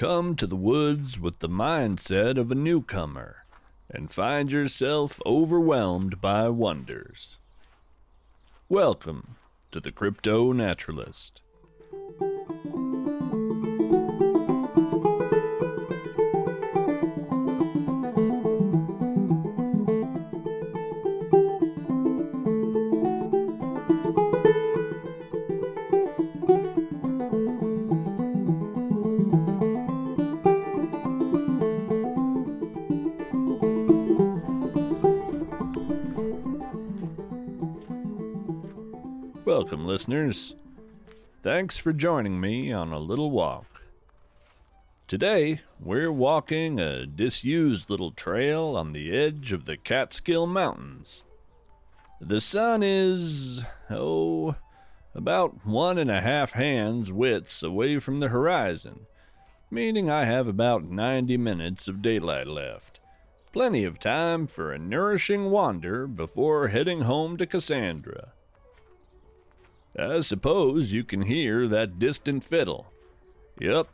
come to the woods with the mindset of a newcomer and find yourself overwhelmed by wonders. Welcome to the Crypto Naturalist. Welcome, listeners. Thanks for joining me on a little walk. Today, we're walking a disused little trail on the edge of the Catskill Mountains. The sun is, oh, about one and a half hands' widths away from the horizon, meaning I have about 90 minutes of daylight left. Plenty of time for a nourishing wander before heading home to Cassandra. I suppose you can hear that distant fiddle. Yup,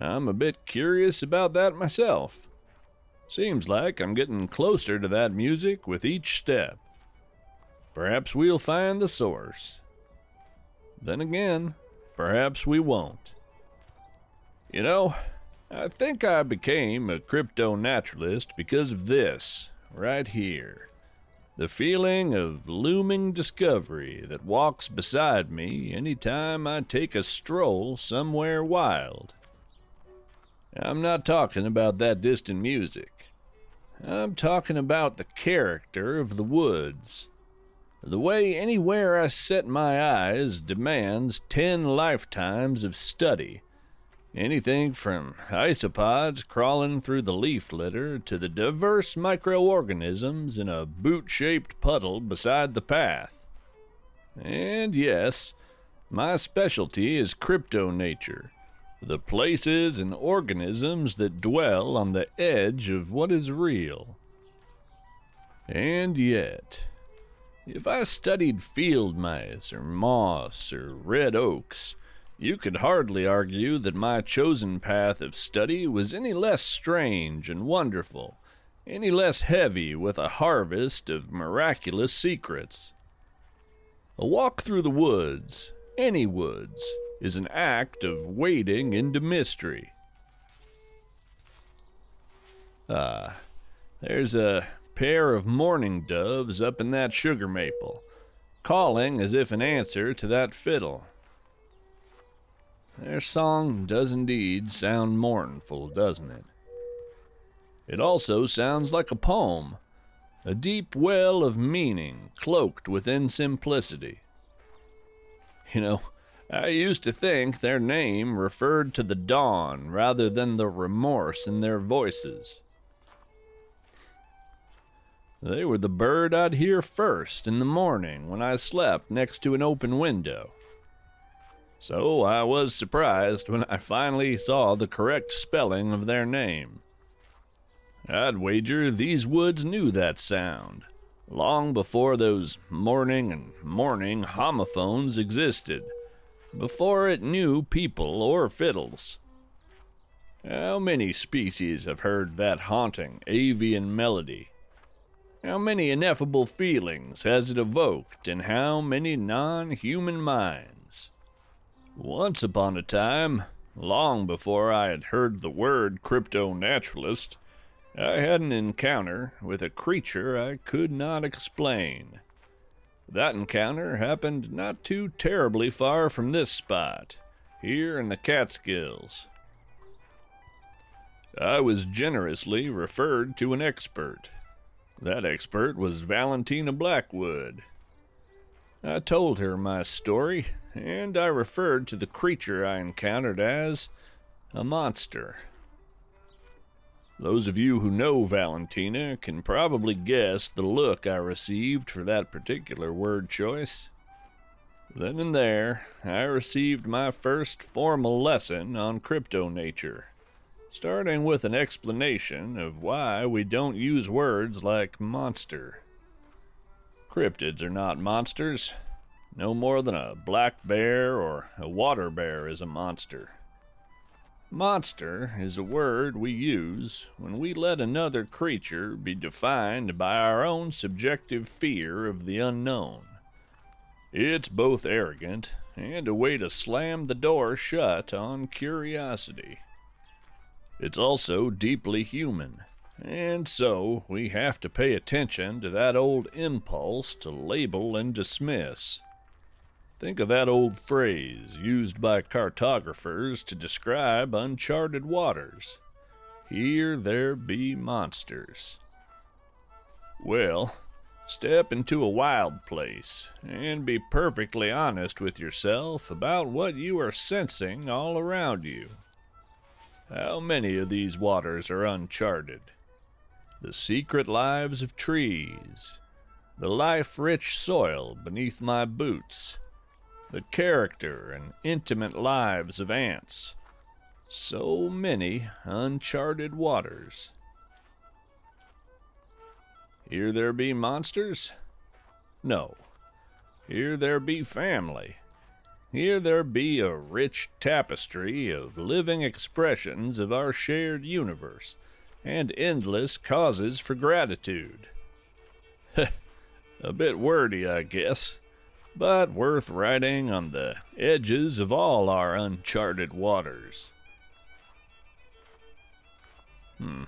I'm a bit curious about that myself. Seems like I'm getting closer to that music with each step. Perhaps we'll find the source. Then again, perhaps we won't. You know, I think I became a crypto naturalist because of this, right here. The feeling of looming discovery that walks beside me any time I take a stroll somewhere wild. I'm not talking about that distant music. I'm talking about the character of the woods. The way anywhere I set my eyes demands ten lifetimes of study Anything from isopods crawling through the leaf litter to the diverse microorganisms in a boot shaped puddle beside the path. And yes, my specialty is crypto nature the places and organisms that dwell on the edge of what is real. And yet, if I studied field mice or moss or red oaks, you could hardly argue that my chosen path of study was any less strange and wonderful, any less heavy with a harvest of miraculous secrets. A walk through the woods, any woods, is an act of wading into mystery. Ah, there's a pair of mourning doves up in that sugar maple, calling as if in answer to that fiddle. Their song does indeed sound mournful, doesn't it? It also sounds like a poem, a deep well of meaning cloaked within simplicity. You know, I used to think their name referred to the dawn rather than the remorse in their voices. They were the bird I'd hear first in the morning when I slept next to an open window. So I was surprised when I finally saw the correct spelling of their name. I'd wager these woods knew that sound, long before those morning and morning homophones existed, before it knew people or fiddles. How many species have heard that haunting avian melody? How many ineffable feelings has it evoked in how many non human minds? Once upon a time, long before I had heard the word crypto naturalist, I had an encounter with a creature I could not explain. That encounter happened not too terribly far from this spot, here in the Catskills. I was generously referred to an expert. That expert was Valentina Blackwood. I told her my story, and I referred to the creature I encountered as a monster. Those of you who know Valentina can probably guess the look I received for that particular word choice. Then and there, I received my first formal lesson on crypto nature, starting with an explanation of why we don't use words like monster. Cryptids are not monsters, no more than a black bear or a water bear is a monster. Monster is a word we use when we let another creature be defined by our own subjective fear of the unknown. It's both arrogant and a way to slam the door shut on curiosity. It's also deeply human, and so we have to pay attention to that old impulse to label and dismiss. Think of that old phrase used by cartographers to describe uncharted waters. Here there be monsters. Well, Step into a wild place and be perfectly honest with yourself about what you are sensing all around you. How many of these waters are uncharted? The secret lives of trees, the life rich soil beneath my boots, the character and intimate lives of ants. So many uncharted waters. Here there be monsters? No. Here there be family. Here there be a rich tapestry of living expressions of our shared universe, and endless causes for gratitude. a bit wordy, I guess, but worth writing on the edges of all our uncharted waters. Hmm.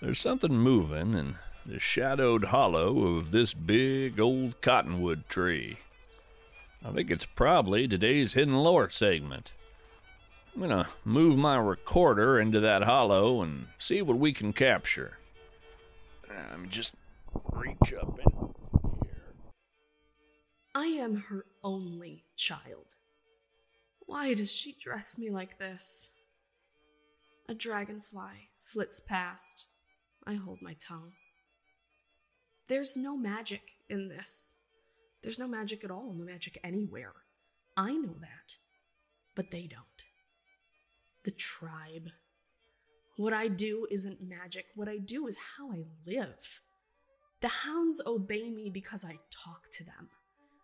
There's something moving, in the shadowed hollow of this big old cottonwood tree. I think it's probably today's hidden lore segment. I'm gonna move my recorder into that hollow and see what we can capture. Me just reach up here. I am her only child. Why does she dress me like this? A dragonfly flits past. I hold my tongue. There's no magic in this. There's no magic at all, no magic anywhere. I know that. But they don't. The tribe. What I do isn't magic. What I do is how I live. The hounds obey me because I talk to them.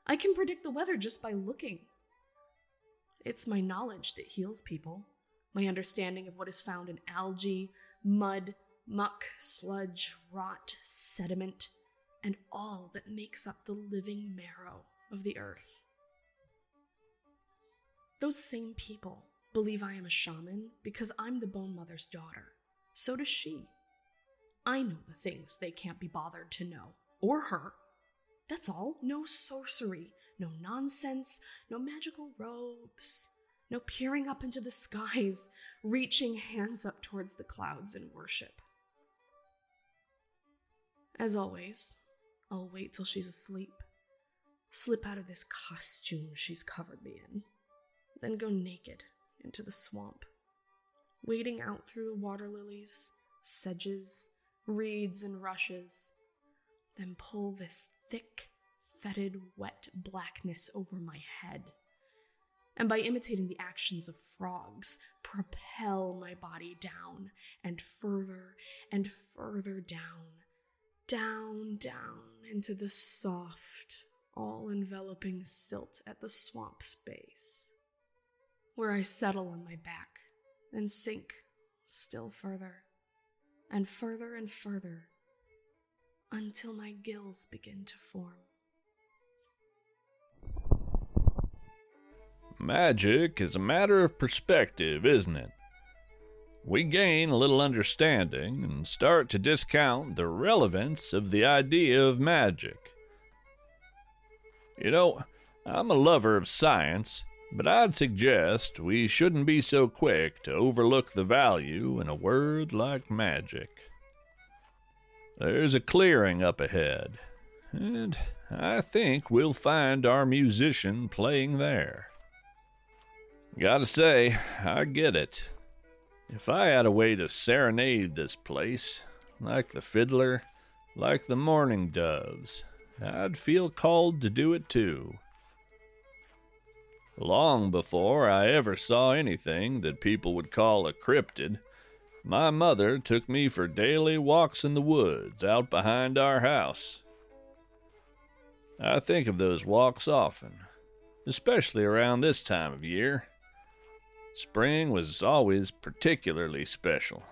I can predict the weather just by looking. It's my knowledge that heals people, my understanding of what is found in algae, mud, muck, sludge, rot, sediment, and all that makes up the living marrow of the earth. Those same people believe I am a shaman because I'm the Bone Mother's daughter. So does she. I know the things they can't be bothered to know, or her. That's all. No sorcery, no nonsense, no magical robes, no peering up into the skies, reaching hands up towards the clouds in worship. As always, I'll wait till she's asleep, slip out of this costume she's covered me in, then go naked into the swamp, wading out through the water lilies, sedges, reeds, and rushes, then pull this thick, fetid, wet blackness over my head. And by imitating the actions of frogs, propel my body down and further and further down, down, down into the soft, all enveloping silt at the swamp's base, where I settle on my back and sink still further and further and further until my gills begin to form. Magic is a matter of perspective, isn't it? we gain a little understanding and start to discount the relevance of the idea of magic. You know, I'm a lover of science, but I'd suggest we shouldn't be so quick to overlook the value in a word like magic. There's a clearing up ahead, and I think we'll find our musician playing there. Gotta say, I get it. If I had a way to serenade this place, like the fiddler, like the mourning doves, I'd feel called to do it too. Long before I ever saw anything that people would call a cryptid, my mother took me for daily walks in the woods out behind our house. I think of those walks often, especially around this time of year. spring was always particularly special.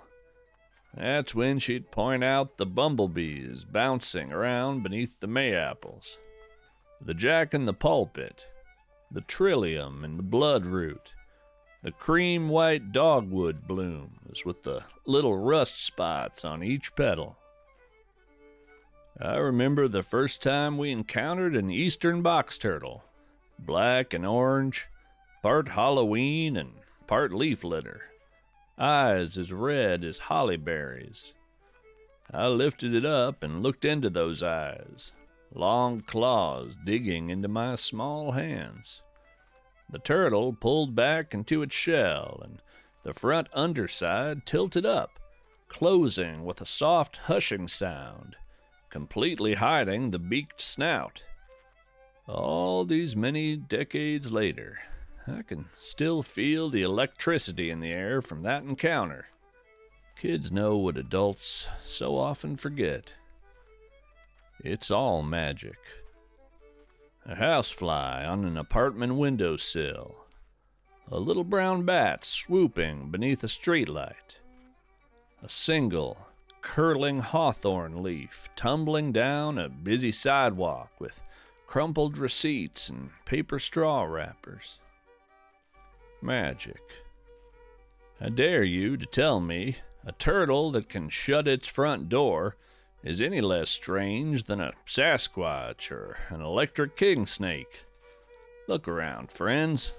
That's when she'd point out the bumblebees bouncing around beneath the mayapples, the jack in the pulpit, the trillium and the bloodroot, the cream white dogwood blooms with the little rust spots on each petal. I remember the first time we encountered an eastern box turtle, black and orange, part Halloween and part leaf litter, eyes as red as holly berries. I lifted it up and looked into those eyes, long claws digging into my small hands. The turtle pulled back into its shell, and the front underside tilted up, closing with a soft hushing sound completely hiding the beaked snout. All these many decades later, I can still feel the electricity in the air from that encounter. Kids know what adults so often forget. It's all magic. A housefly on an apartment windowsill. A little brown bat swooping beneath a streetlight. A single, curling hawthorn leaf tumbling down a busy sidewalk with crumpled receipts and paper straw wrappers. Magic. I dare you to tell me a turtle that can shut its front door is any less strange than a Sasquatch or an electric king snake. Look around, friends.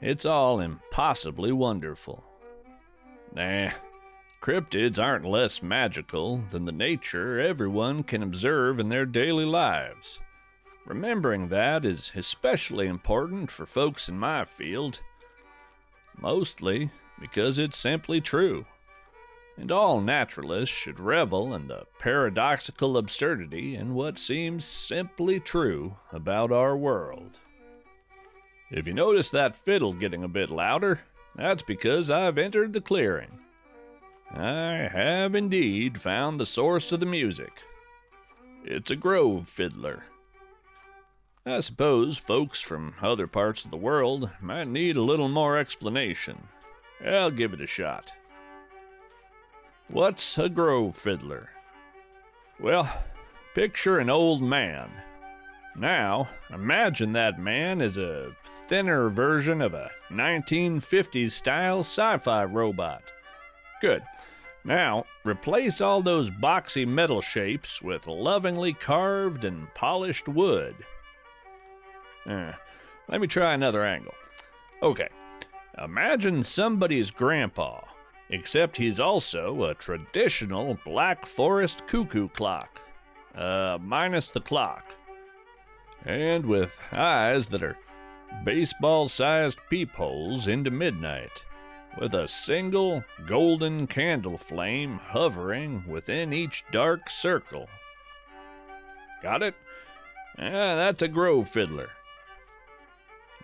It's all impossibly wonderful. Nah, Cryptids aren't less magical than the nature everyone can observe in their daily lives. Remembering that is especially important for folks in my field. Mostly because it's simply true. And all naturalists should revel in the paradoxical absurdity in what seems simply true about our world. If you notice that fiddle getting a bit louder, that's because I've entered the clearing. I have indeed found the source of the music. It's a grove fiddler. I suppose folks from other parts of the world might need a little more explanation. I'll give it a shot. What's a grove fiddler? Well, picture an old man. Now, imagine that man is a thinner version of a 1950s style sci fi robot. Good. Now, replace all those boxy metal shapes with lovingly carved and polished wood. Uh, let me try another angle. Okay, imagine somebody's grandpa, except he's also a traditional Black Forest cuckoo clock, uh, minus the clock, and with eyes that are baseball sized peepholes into midnight with a single golden candle flame hovering within each dark circle. Got it? Yeah, that's a grove fiddler.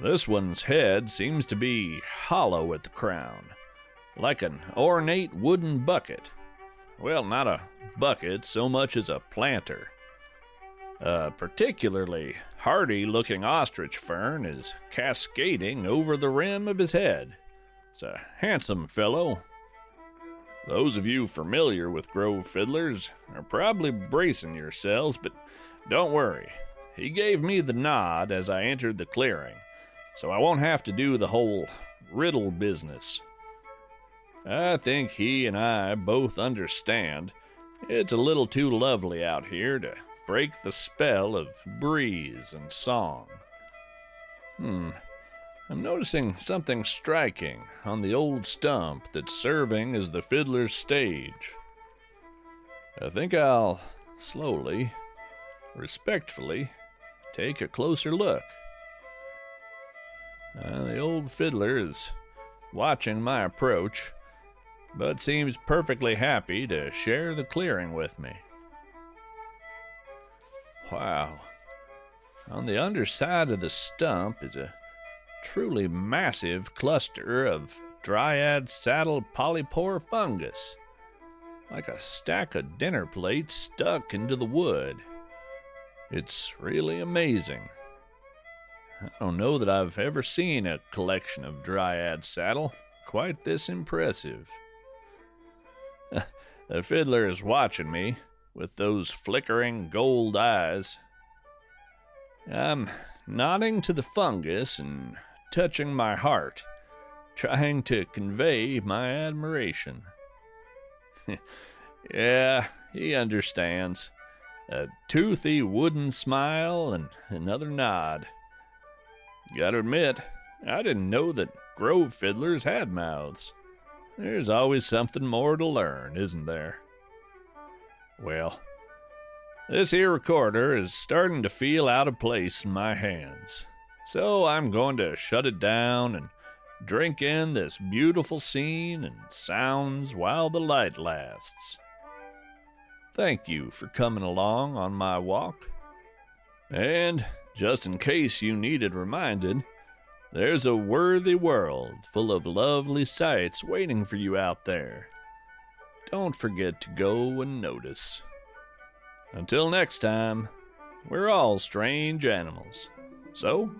This one's head seems to be hollow at the crown, like an ornate wooden bucket. Well, not a bucket so much as a planter. A particularly hardy looking ostrich fern is cascading over the rim of his head. It's a handsome fellow. Those of you familiar with Grove Fiddlers are probably bracing yourselves, but don't worry. He gave me the nod as I entered the clearing, so I won't have to do the whole riddle business. I think he and I both understand it's a little too lovely out here to break the spell of breeze and song. Hmm, I'm noticing something striking on the old stump that's serving as the fiddler's stage. I think I'll slowly, respectfully, take a closer look. Uh, the old fiddler is watching my approach, but seems perfectly happy to share the clearing with me. Wow. On the underside of the stump is a truly massive cluster of dryad saddle polypore fungus, like a stack of dinner plates stuck into the wood. It's really amazing. I don't know that I've ever seen a collection of dryad saddle quite this impressive. The fiddler is watching me with those flickering gold eyes. I'm nodding to the fungus and touching my heart, trying to convey my admiration. yeah, he understands. A toothy wooden smile and another nod. Gotta admit, I didn't know that grove fiddlers had mouths. There's always something more to learn, isn't there? Well, this here recorder is starting to feel out of place in my hands, so I'm going to shut it down and drink in this beautiful scene and sounds while the light lasts. Thank you for coming along on my walk. And just in case you needed reminded, there's a worthy world full of lovely sights waiting for you out there. Don't forget to go and notice. Until next time, we're all strange animals, so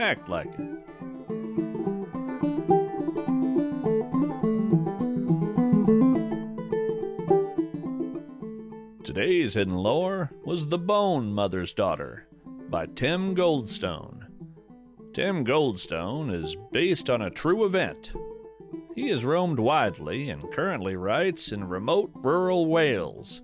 act like it. Today's hidden lore was The Bone Mother's Daughter by Tim Goldstone. Tim Goldstone is based on a true event. He has roamed widely and currently writes in remote rural Wales,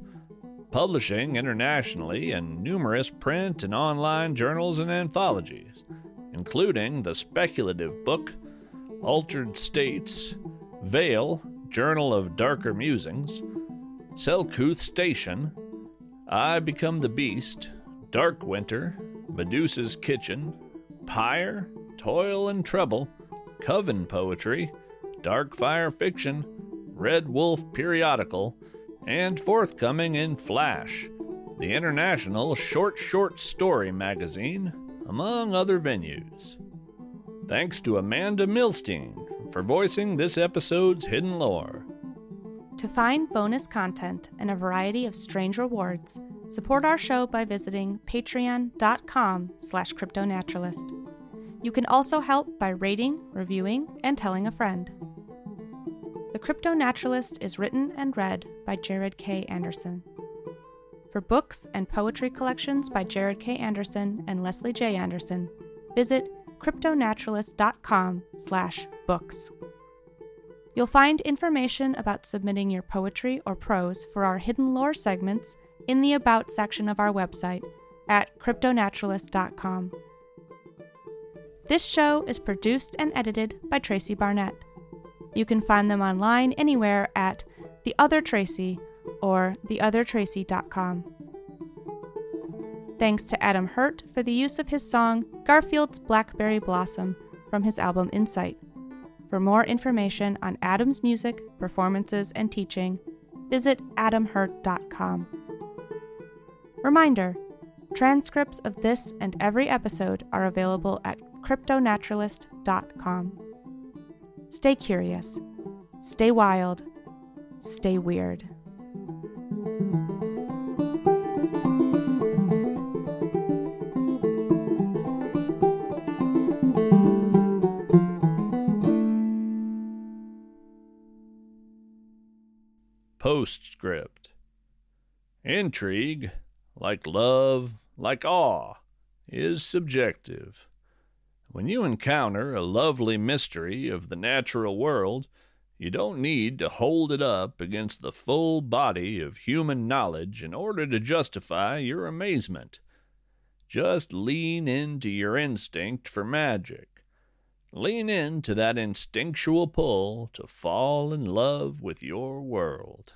publishing internationally in numerous print and online journals and anthologies, including the speculative book Altered States, Veil, Journal of Darker Musings, Selcouth Station, I Become the Beast, Dark Winter, Medusa's Kitchen, Pyre, Toil and Trouble, Coven Poetry, Dark Fire Fiction, Red Wolf Periodical, and forthcoming in Flash, the international short short story magazine, among other venues. Thanks to Amanda Milstein for voicing this episode's hidden lore. To find bonus content and a variety of strange rewards, support our show by visiting patreon.com slash cryptonaturalist. You can also help by rating, reviewing, and telling a friend. The Crypto Naturalist is written and read by Jarod K. Anderson. For books and poetry collections by Jarod K. Anderson and Leslie J. Anderson, visit cryptonaturalist.com slash books. You'll find information about submitting your poetry or prose for our hidden lore segments in the About section of our website at cryptonaturalist.com. This show is produced and edited by Tracy Barnett. You can find them online anywhere at The Other Tracy or theothertracy.com. Thanks to Adam Hurt for the use of his song Garfield's Blackberry Blossom from his album Insight. For more information on Adam's music, performances, and teaching, visit adamhurt.com. Reminder transcripts of this and every episode are available at cryptonaturalist.com. Stay curious, stay wild, stay weird. Postscript Intrigue, like love, like awe, is subjective. When you encounter a lovely mystery of the natural world, you don't need to hold it up against the full body of human knowledge in order to justify your amazement. Just lean into your instinct for magic. Lean into that instinctual pull to fall in love with your world.